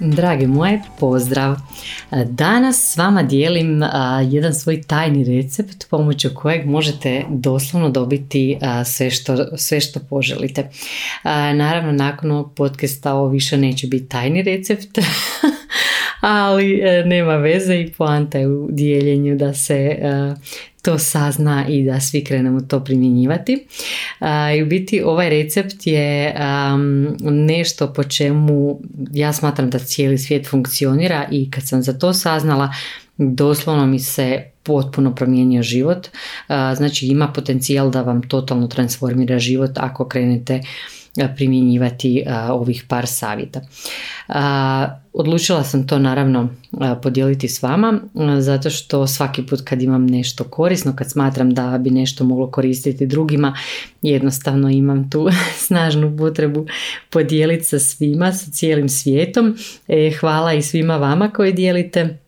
Dragi moje, pozdrav! Danas s vama dijelim jedan svoj tajni recept pomoću kojeg možete doslovno dobiti sve što, sve što poželite. Naravno, nakon ovog podcasta ovo više neće biti tajni recept, ali e, nema veze i poanta je u dijeljenju da se e, to sazna i da svi krenemo to primjenjivati. I u biti ovaj recept je nešto po čemu ja smatram da cijeli svijet funkcionira i kad sam za to saznala doslovno mi se potpuno promijenio život. Znači ima potencijal da vam totalno transformira život ako krenete primjenjivati ovih par savjeta. Odlučila sam to naravno podijeliti s vama zato što svaki put kad imam nešto korisno, kad smatram da bi nešto moglo koristiti drugima, jednostavno imam tu snažnu potrebu podijeliti sa svima, sa cijelim svijetom. E, hvala i svima vama koji dijelite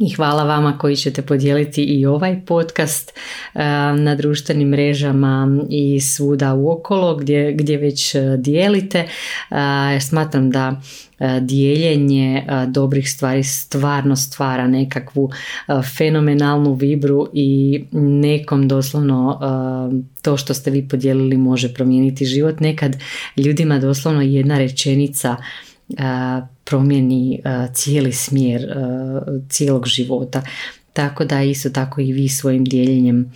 i hvala vama koji ćete podijeliti i ovaj podcast e, na društvenim mrežama i svuda uokolo gdje, gdje već e, dijelite. E, smatram da dijeljenje dobrih stvari stvarno stvara nekakvu fenomenalnu vibru i nekom doslovno to što ste vi podijelili može promijeniti život. Nekad ljudima doslovno jedna rečenica promijeni cijeli smjer cijelog života. Tako da isto tako i vi svojim dijeljenjem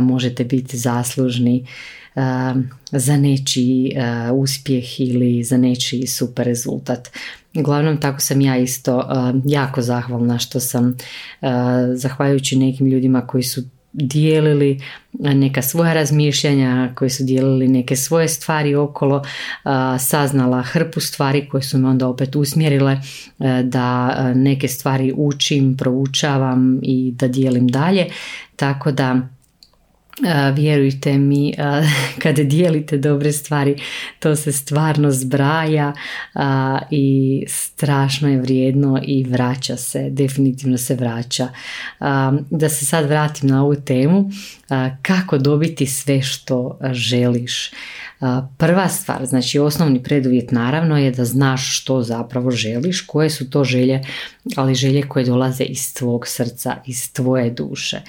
možete biti zaslužni za nečiji uspjeh ili za nečiji super rezultat. Uglavnom tako sam ja isto jako zahvalna što sam zahvaljujući nekim ljudima koji su dijelili neka svoja razmišljanja, koji su dijelili neke svoje stvari okolo, saznala hrpu stvari koje su me onda opet usmjerile e, da neke stvari učim, proučavam i da dijelim dalje. Tako da vjerujte mi kada dijelite dobre stvari to se stvarno zbraja i strašno je vrijedno i vraća se definitivno se vraća da se sad vratim na ovu temu kako dobiti sve što želiš Prva stvar, znači osnovni preduvjet naravno je da znaš što zapravo želiš, koje su to želje, ali želje koje dolaze iz tvog srca, iz tvoje duše.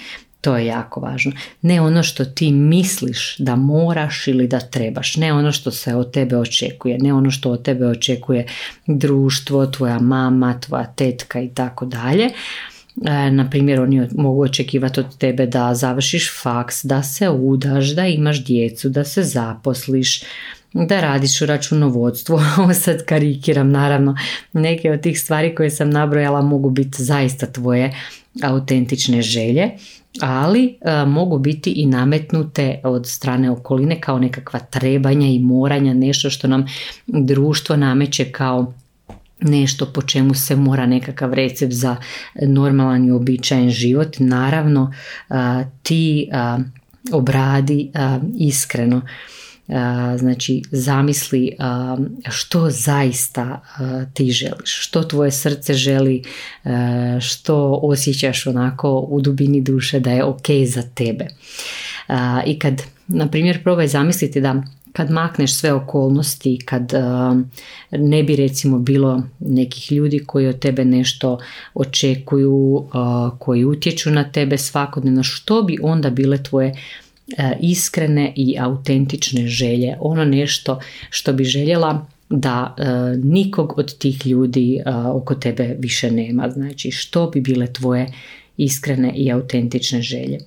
To je jako važno. Ne ono što ti misliš da moraš ili da trebaš. Ne ono što se od tebe očekuje. Ne ono što od tebe očekuje društvo, tvoja mama, tvoja tetka i tako dalje. E, na primjer, oni mogu očekivati od tebe da završiš faks, da se udaš, da imaš djecu, da se zaposliš, da radiš u računovodstvu. Ovo sad karikiram, naravno. Neke od tih stvari koje sam nabrojala mogu biti zaista tvoje autentične želje ali e, mogu biti i nametnute od strane okoline kao nekakva trebanja i moranja, nešto što nam društvo nameće kao nešto po čemu se mora nekakav recept za normalan i običajen život. Naravno, e, ti e, obradi iskreno znači zamisli što zaista ti želiš, što tvoje srce želi, što osjećaš onako u dubini duše da je ok za tebe. I kad, na primjer, probaj zamisliti da kad makneš sve okolnosti, kad ne bi recimo bilo nekih ljudi koji od tebe nešto očekuju, koji utječu na tebe svakodnevno, što bi onda bile tvoje iskrene i autentične želje, ono nešto što bi željela da e, nikog od tih ljudi e, oko tebe više nema. Znači što bi bile tvoje iskrene i autentične želje.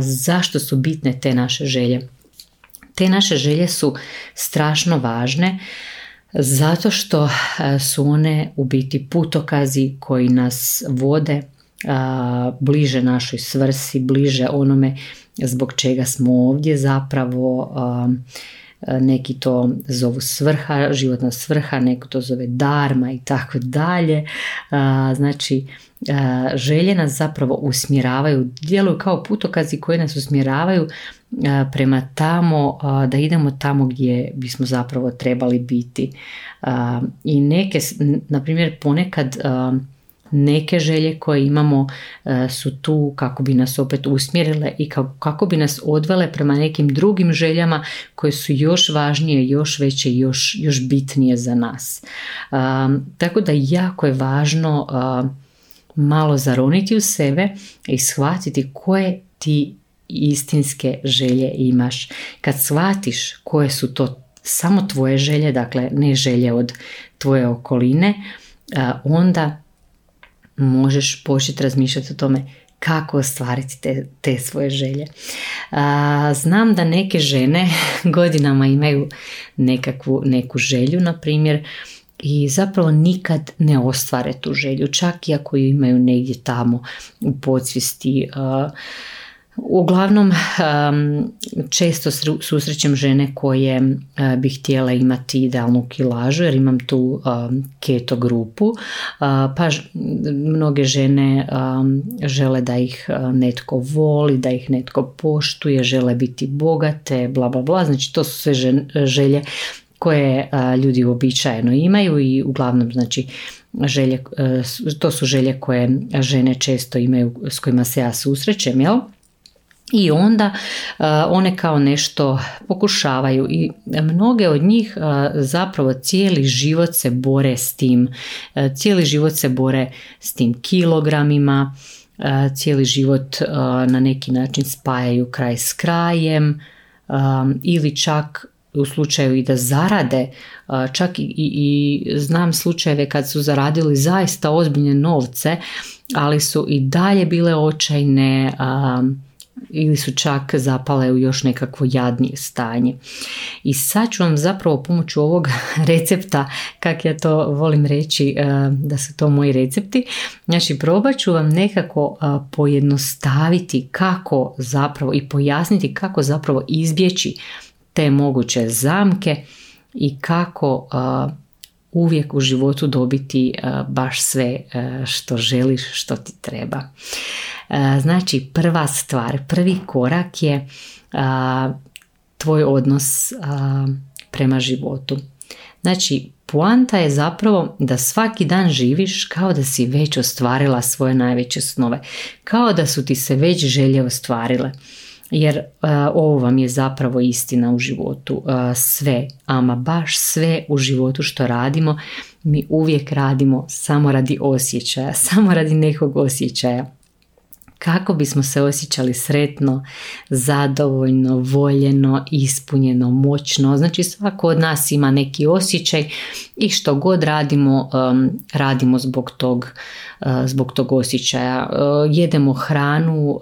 Zašto su bitne te naše želje? Te naše želje su strašno važne zato što su one u biti putokazi koji nas vode bliže našoj svrsi, bliže onome zbog čega smo ovdje zapravo neki to zovu svrha, životna svrha, neko to zove darma i tako dalje. Znači, želje nas zapravo usmjeravaju, djeluju kao putokazi koji nas usmjeravaju prema tamo, da idemo tamo gdje bismo zapravo trebali biti. I neke, na primjer, ponekad neke želje koje imamo su tu kako bi nas opet usmjerile i kako bi nas odvele prema nekim drugim željama koje su još važnije, još veće i još, još bitnije za nas. Tako da jako je važno malo zaroniti u sebe i shvatiti koje ti istinske želje imaš. Kad shvatiš koje su to samo tvoje želje, dakle ne želje od tvoje okoline, onda možeš početi razmišljati o tome kako ostvariti te, te svoje želje. znam da neke žene godinama imaju nekakvu, neku želju, na primjer, i zapravo nikad ne ostvare tu želju, čak i ako ju imaju negdje tamo u podsvijesti. Uglavnom, često susrećem žene koje bi htjele imati idealnu kilažu jer imam tu keto grupu, pa mnoge žene žele da ih netko voli, da ih netko poštuje, žele biti bogate, bla bla bla, znači to su sve želje koje ljudi uobičajeno imaju i uglavnom znači želje, to su želje koje žene često imaju s kojima se ja susrećem, jel? I onda one kao nešto pokušavaju i mnoge od njih zapravo cijeli život se bore s tim, cijeli život se bore s tim kilogramima, cijeli život na neki način spajaju kraj s krajem ili čak u slučaju i da zarade, čak i, i, znam slučajeve kad su zaradili zaista ozbiljne novce, ali su i dalje bile očajne ili su čak zapale u još nekakvo jadnije stanje. I sad ću vam zapravo pomoću ovog recepta, kak ja to volim reći da su to moji recepti, znači probat ću vam nekako pojednostaviti kako zapravo i pojasniti kako zapravo izbjeći te moguće zamke i kako uvijek u životu dobiti baš sve što želiš, što ti treba. Znači prva stvar, prvi korak je tvoj odnos prema životu. Znači poanta je zapravo da svaki dan živiš kao da si već ostvarila svoje najveće snove, kao da su ti se već želje ostvarile jer uh, ovo vam je zapravo istina u životu. Uh, sve, ama baš sve u životu što radimo, mi uvijek radimo samo radi osjećaja, samo radi nekog osjećaja kako bismo se osjećali sretno, zadovoljno, voljeno, ispunjeno, moćno. Znači svako od nas ima neki osjećaj i što god radimo, radimo zbog tog, uh, zbog tog osjećaja. Uh, jedemo hranu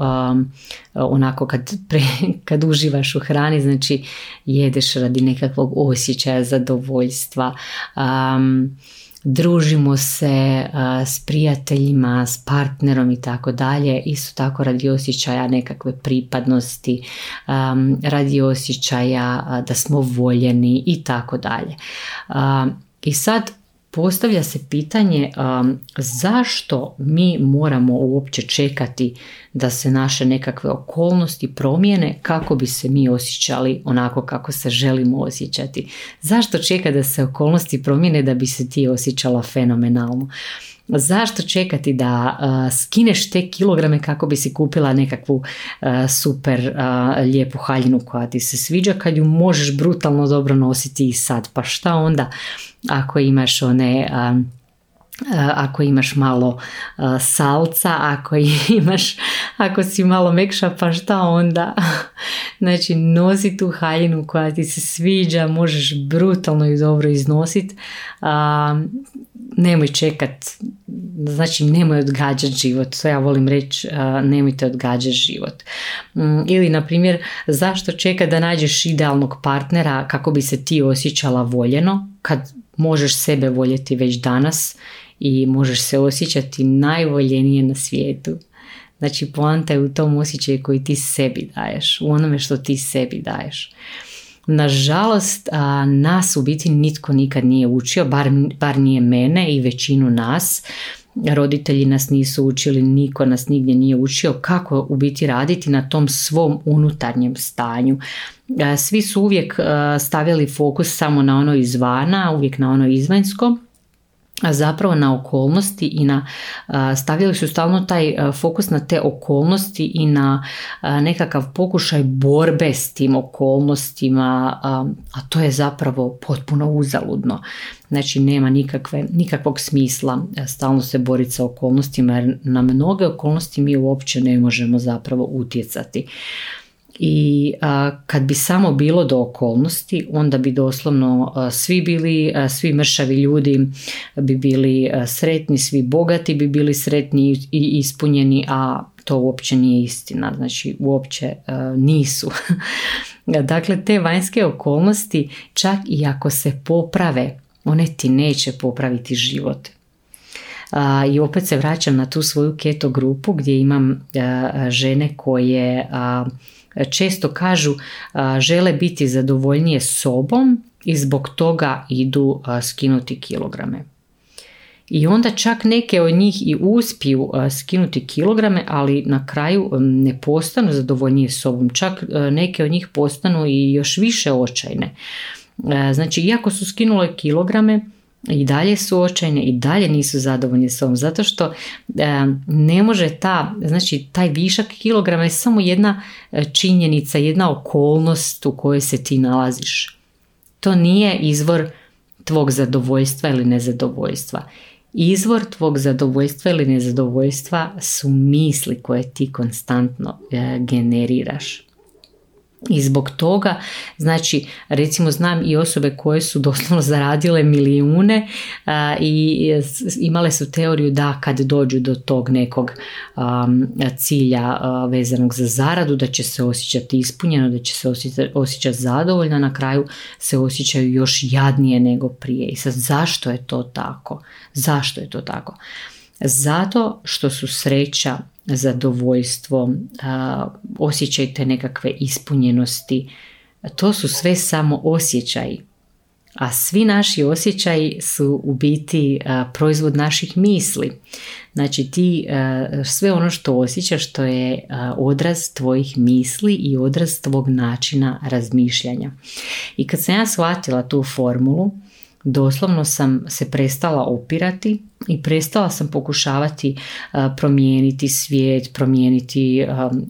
onako kad, kad uživaš u hrani, znači jedeš radi nekakvog osjećaja, zadovoljstva. Um, družimo se s prijateljima, s partnerom i tako dalje, isto tako radi osjećaja nekakve pripadnosti, radi osjećaja da smo voljeni i tako dalje. I sad postavlja se pitanje um, zašto mi moramo uopće čekati da se naše nekakve okolnosti promijene kako bi se mi osjećali onako kako se želimo osjećati. Zašto čeka da se okolnosti promijene da bi se ti osjećala fenomenalno? Zašto čekati da skineš te kilograme kako bi si kupila nekakvu super lijepu haljinu koja ti se sviđa kad ju možeš brutalno dobro nositi i sad? Pa šta onda ako imaš one ako imaš malo salca, ako imaš, ako si malo mekša, pa šta onda? Znači, nosi tu haljinu koja ti se sviđa, možeš brutalno i dobro iznositi. Nemoj čekat, znači nemoj odgađati život, to ja volim reći, nemojte odgađati život. Mm, ili, na primjer, zašto čekat da nađeš idealnog partnera kako bi se ti osjećala voljeno, kad možeš sebe voljeti već danas i možeš se osjećati najvoljenije na svijetu. Znači poanta je u tom osjećaju koji ti sebi daješ, u onome što ti sebi daješ. Nažalost, nas u biti nitko nikad nije učio, bar, bar nije mene i većinu nas. Roditelji nas nisu učili, niko nas nigdje nije učio kako u biti raditi na tom svom unutarnjem stanju. Svi su uvijek stavili fokus samo na ono izvana, uvijek na ono izvanjsko zapravo na okolnosti i na stavljali su stalno taj fokus na te okolnosti i na nekakav pokušaj borbe s tim okolnostima a to je zapravo potpuno uzaludno. Znači nema nikakve, nikakvog smisla stalno se boriti sa okolnostima jer na mnoge okolnosti mi uopće ne možemo zapravo utjecati i kad bi samo bilo do okolnosti onda bi doslovno svi bili svi mršavi ljudi bi bili sretni svi bogati bi bili sretni i ispunjeni a to uopće nije istina. Znači uopće nisu. Dakle te vanjske okolnosti čak i ako se poprave one ti neće popraviti život. I opet se vraćam na tu svoju keto grupu gdje imam žene koje često kažu žele biti zadovoljnije sobom i zbog toga idu skinuti kilograme. I onda čak neke od njih i uspiju skinuti kilograme, ali na kraju ne postanu zadovoljnije sobom. Čak neke od njih postanu i još više očajne. Znači, iako su skinule kilograme, i dalje su očajne i dalje nisu zadovoljni s ovom zato što e, ne može ta znači taj višak kilograma je samo jedna e, činjenica jedna okolnost u kojoj se ti nalaziš. To nije izvor tvog zadovoljstva ili nezadovoljstva. Izvor tvog zadovoljstva ili nezadovoljstva su misli koje ti konstantno e, generiraš i zbog toga, znači recimo znam i osobe koje su doslovno zaradile milijune i imale su teoriju da kad dođu do tog nekog cilja vezanog za zaradu, da će se osjećati ispunjeno, da će se osjećati, osjećati zadovoljno, na kraju se osjećaju još jadnije nego prije. I sad zašto je to tako? Zašto je to tako? Zato što su sreća zadovoljstvo, osjećajte nekakve ispunjenosti. To su sve samo osjećaji. A svi naši osjećaji su u biti proizvod naših misli. Znači ti sve ono što osjećaš to je odraz tvojih misli i odraz tvog načina razmišljanja. I kad sam ja shvatila tu formulu, doslovno sam se prestala opirati i prestala sam pokušavati promijeniti svijet, promijeniti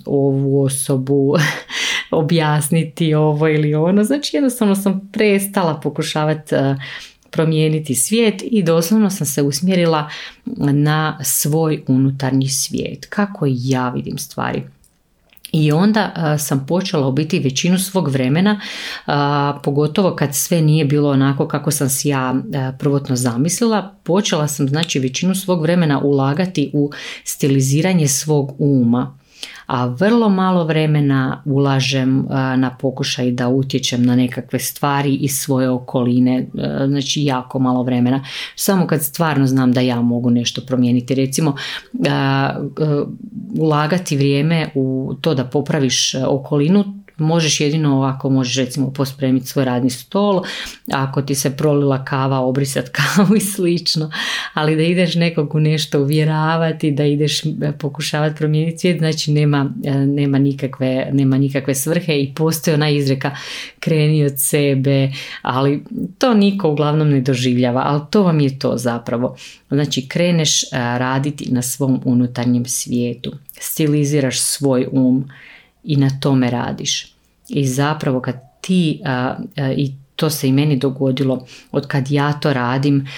ovu osobu, objasniti ovo ili ono. Znači jednostavno sam prestala pokušavati promijeniti svijet i doslovno sam se usmjerila na svoj unutarnji svijet. Kako ja vidim stvari. I onda sam počela biti većinu svog vremena, pogotovo kad sve nije bilo onako kako sam si ja prvotno zamislila, počela sam znači većinu svog vremena ulagati u stiliziranje svog uma a vrlo malo vremena ulažem na pokušaj da utječem na nekakve stvari iz svoje okoline, znači jako malo vremena. Samo kad stvarno znam da ja mogu nešto promijeniti. Recimo, ulagati vrijeme u to da popraviš okolinu, Možeš jedino ovako, možeš recimo pospremiti svoj radni stol, ako ti se prolila kava, obrisati kavu i slično, ali da ideš nekog u nešto uvjeravati, da ideš pokušavati promijeniti svijet, znači nema, nema, nikakve, nema nikakve svrhe i postoji ona izreka kreni od sebe, ali to niko uglavnom ne doživljava, ali to vam je to zapravo. Znači kreneš raditi na svom unutarnjem svijetu, stiliziraš svoj um, i na tome radiš. I zapravo kad ti, i to se i meni dogodilo, od kad ja to radim,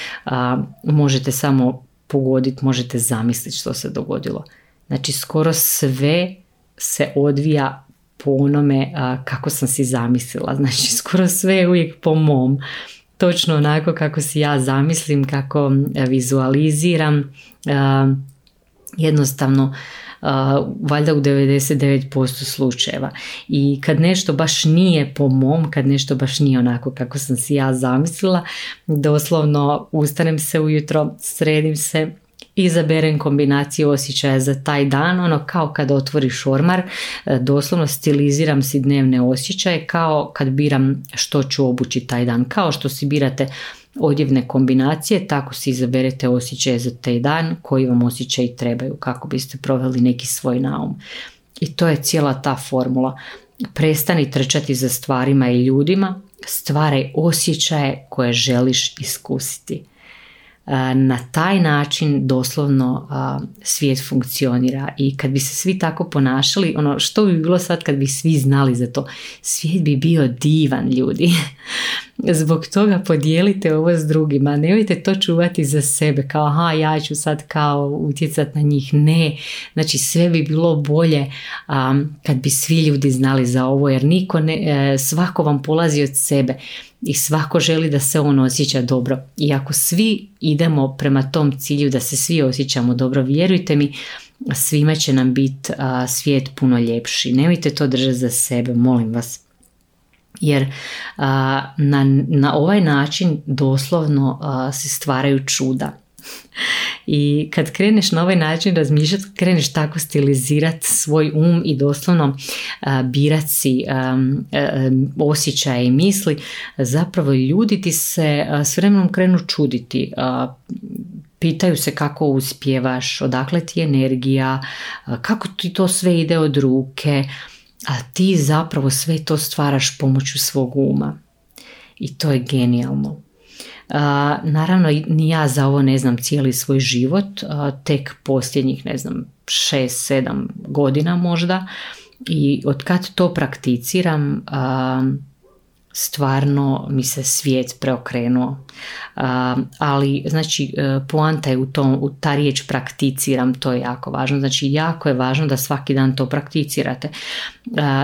možete samo pogoditi, možete zamisliti što se dogodilo. Znači skoro sve se odvija po onome kako sam si zamislila. Znači skoro sve je uvijek po mom. Točno onako kako si ja zamislim, kako vizualiziram. Jednostavno valjda u 99% slučajeva. I kad nešto baš nije po mom, kad nešto baš nije onako kako sam si ja zamislila, doslovno ustanem se ujutro, sredim se izaberem kombinaciju osjećaja za taj dan, ono kao kad otvoriš ormar, e, doslovno stiliziram si dnevne osjećaje kao kad biram što ću obući taj dan, kao što si birate odjevne kombinacije, tako si izaberete osjećaje za taj dan koji vam osjećaji trebaju kako biste proveli neki svoj naum. I to je cijela ta formula. Prestani trčati za stvarima i ljudima, stvaraj osjećaje koje želiš iskusiti na taj način doslovno svijet funkcionira. I kad bi se svi tako ponašali, ono što bi bilo sad kad bi svi znali za to, svijet bi bio divan ljudi. Zbog toga podijelite ovo s drugima, nemojte to čuvati za sebe, kao aha ja ću sad kao utjecat na njih, ne, znači sve bi bilo bolje kad bi svi ljudi znali za ovo, jer niko ne, e, svako vam polazi od sebe, i svako želi da se on osjeća dobro. I ako svi idemo prema tom cilju da se svi osjećamo dobro, vjerujte mi, svima će nam biti svijet puno ljepši. Nemojte to držati za sebe, molim vas. Jer na, na ovaj način doslovno se stvaraju čuda. I kad kreneš na ovaj način razmišljati, kreneš tako stilizirati svoj um i doslovno birati si osjećaje i misli, zapravo ljudi ti se s vremenom krenu čuditi. Pitaju se kako uspjevaš, odakle ti je energija, kako ti to sve ide od ruke, a ti zapravo sve to stvaraš pomoću svog uma. I to je genijalno. Naravno, ni ja za ovo ne znam cijeli svoj život, tek posljednjih, ne znam, 6-7 godina možda. I od kad to prakticiram, stvarno mi se svijet preokrenuo. ali znači e, poanta je u tom, u ta riječ prakticiram, to je jako važno. Znači jako je važno da svaki dan to prakticirate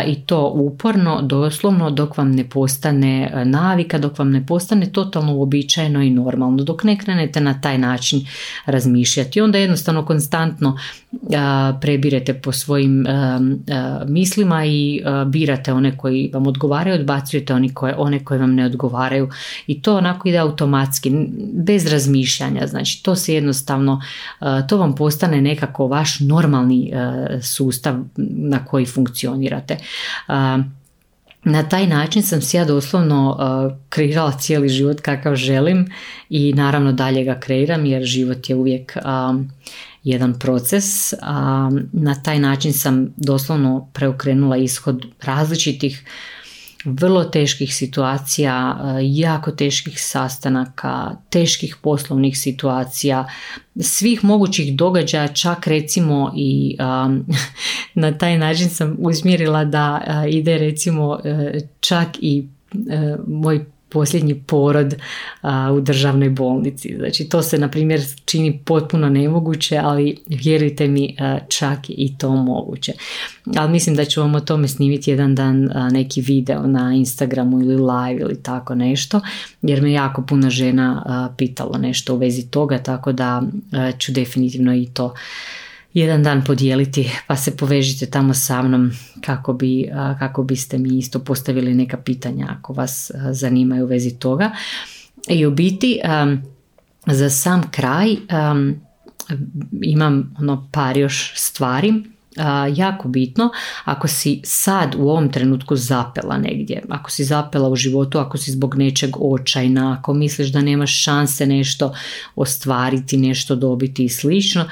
i to uporno, doslovno dok vam ne postane e, navika, dok vam ne postane totalno uobičajeno i normalno, dok ne krenete na taj način razmišljati. Onda jednostavno konstantno prebirete po svojim mislima i birate one koji vam odgovaraju, odbacujete oni koje, one koje vam ne odgovaraju i to onako ide automatski, bez razmišljanja, znači to se jednostavno, to vam postane nekako vaš normalni sustav na koji funkcionirate. Na taj način sam si ja doslovno kreirala cijeli život kakav želim i naravno dalje ga kreiram jer život je uvijek jedan proces. Na taj način sam doslovno preokrenula ishod različitih vrlo teških situacija, jako teških sastanaka, teških poslovnih situacija, svih mogućih događaja, čak recimo i na taj način sam usmjerila da ide recimo e, čak i moj posljednji porod u državnoj bolnici. Znači to se na primjer čini potpuno nemoguće, ali vjerujte mi čak i to moguće. Ali mislim da ću vam o tome snimiti jedan dan neki video na Instagramu ili live ili tako nešto, jer me jako puno žena pitalo nešto u vezi toga, tako da ću definitivno i to jedan dan podijeliti pa se povežite tamo sa mnom kako, bi, kako biste mi isto postavili neka pitanja ako vas zanimaju u vezi toga. I u biti za sam kraj imam ono par još stvari jako bitno ako si sad u ovom trenutku zapela negdje, ako si zapela u životu, ako si zbog nečeg očajna, ako misliš da nemaš šanse nešto ostvariti, nešto dobiti i slično,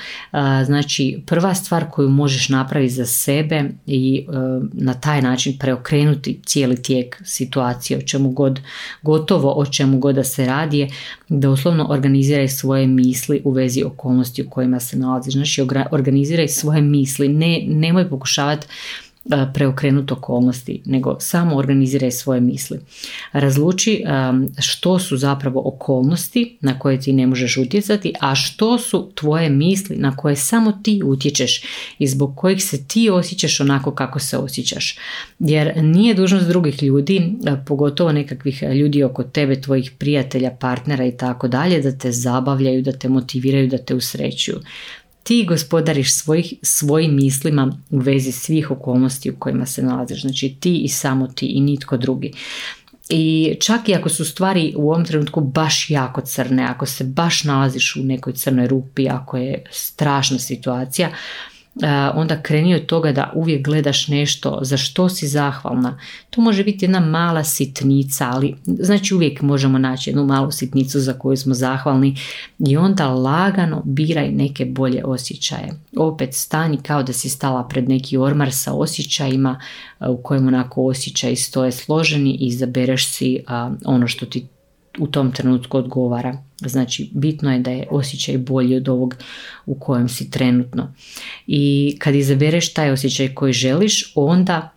znači prva stvar koju možeš napraviti za sebe i e, na taj način preokrenuti cijeli tijek situacije o čemu god, gotovo o čemu god da se radi je da uslovno organiziraj svoje misli u vezi okolnosti u kojima se nalaziš. Znači organiziraj svoje misli, ne nemoj pokušavati preokrenuti okolnosti, nego samo organiziraj svoje misli. Razluči što su zapravo okolnosti na koje ti ne možeš utjecati, a što su tvoje misli na koje samo ti utječeš i zbog kojih se ti osjećaš onako kako se osjećaš. Jer nije dužnost drugih ljudi, pogotovo nekakvih ljudi oko tebe, tvojih prijatelja, partnera i tako dalje, da te zabavljaju, da te motiviraju, da te usrećuju ti gospodariš svojih, svojim mislima u vezi svih okolnosti u kojima se nalaziš. Znači ti i samo ti i nitko drugi. I čak i ako su stvari u ovom trenutku baš jako crne, ako se baš nalaziš u nekoj crnoj rupi, ako je strašna situacija, onda kreni od toga da uvijek gledaš nešto za što si zahvalna. To može biti jedna mala sitnica, ali znači uvijek možemo naći jednu malu sitnicu za koju smo zahvalni i onda lagano biraj neke bolje osjećaje. Opet stani kao da si stala pred neki ormar sa osjećajima u kojem onako osjećaji stoje složeni i izabereš si ono što ti u tom trenutku odgovara. Znači, bitno je da je osjećaj bolji od ovog u kojem si trenutno. I kad izabereš taj osjećaj koji želiš, onda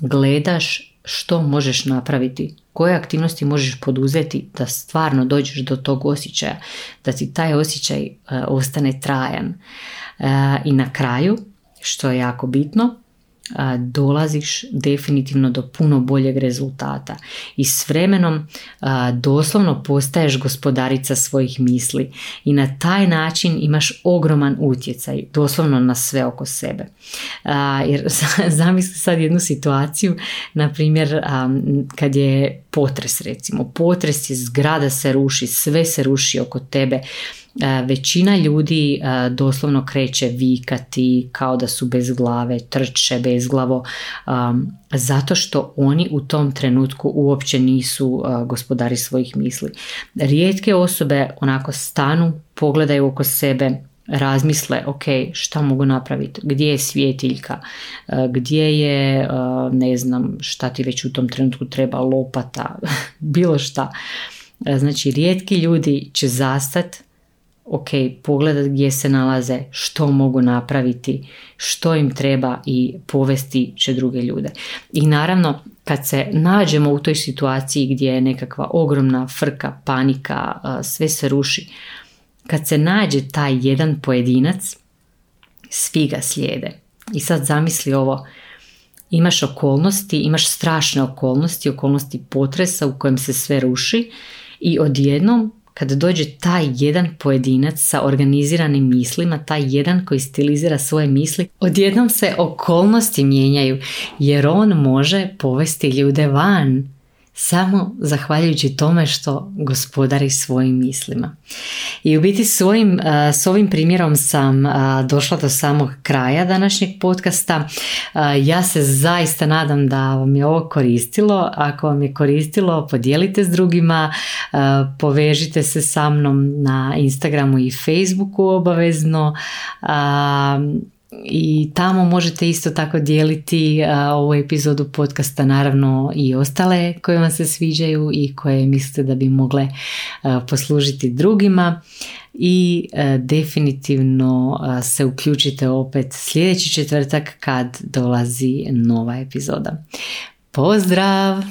gledaš što možeš napraviti, koje aktivnosti možeš poduzeti da stvarno dođeš do tog osjećaja, da ti taj osjećaj uh, ostane trajan. Uh, I na kraju, što je jako bitno, dolaziš definitivno do puno boljeg rezultata. I s vremenom doslovno postaješ gospodarica svojih misli. I na taj način imaš ogroman utjecaj doslovno na sve oko sebe. Jer zamisli sad jednu situaciju na primjer kad je potres recimo. Potres je zgrada se ruši sve se ruši oko tebe većina ljudi e, doslovno kreće vikati kao da su bez glave, trče bezglavo zato što oni u tom trenutku uopće nisu e, gospodari svojih misli. Rijetke osobe onako stanu, pogledaju oko sebe, razmisle, ok, šta mogu napraviti, gdje je svjetiljka, gdje je, ne znam, šta ti već u tom trenutku treba, lopata, bilo šta. Znači, rijetki ljudi će zastati ok, pogledat gdje se nalaze, što mogu napraviti, što im treba i povesti će druge ljude. I naravno, kad se nađemo u toj situaciji gdje je nekakva ogromna frka, panika, sve se ruši, kad se nađe taj jedan pojedinac, svi ga slijede. I sad zamisli ovo, imaš okolnosti, imaš strašne okolnosti, okolnosti potresa u kojem se sve ruši i odjednom kad dođe taj jedan pojedinac sa organiziranim mislima, taj jedan koji stilizira svoje misli, odjednom se okolnosti mijenjaju jer on može povesti ljude van samo zahvaljujući tome što gospodari svojim mislima. I u biti svojim, s ovim primjerom sam došla do samog kraja današnjeg podcasta. Ja se zaista nadam da vam je ovo koristilo. Ako vam je koristilo, podijelite s drugima, povežite se sa mnom na Instagramu i Facebooku obavezno i tamo možete isto tako dijeliti ovu epizodu podcasta naravno i ostale koje vam se sviđaju i koje mislite da bi mogle poslužiti drugima i definitivno se uključite opet sljedeći četvrtak kad dolazi nova epizoda. Pozdrav!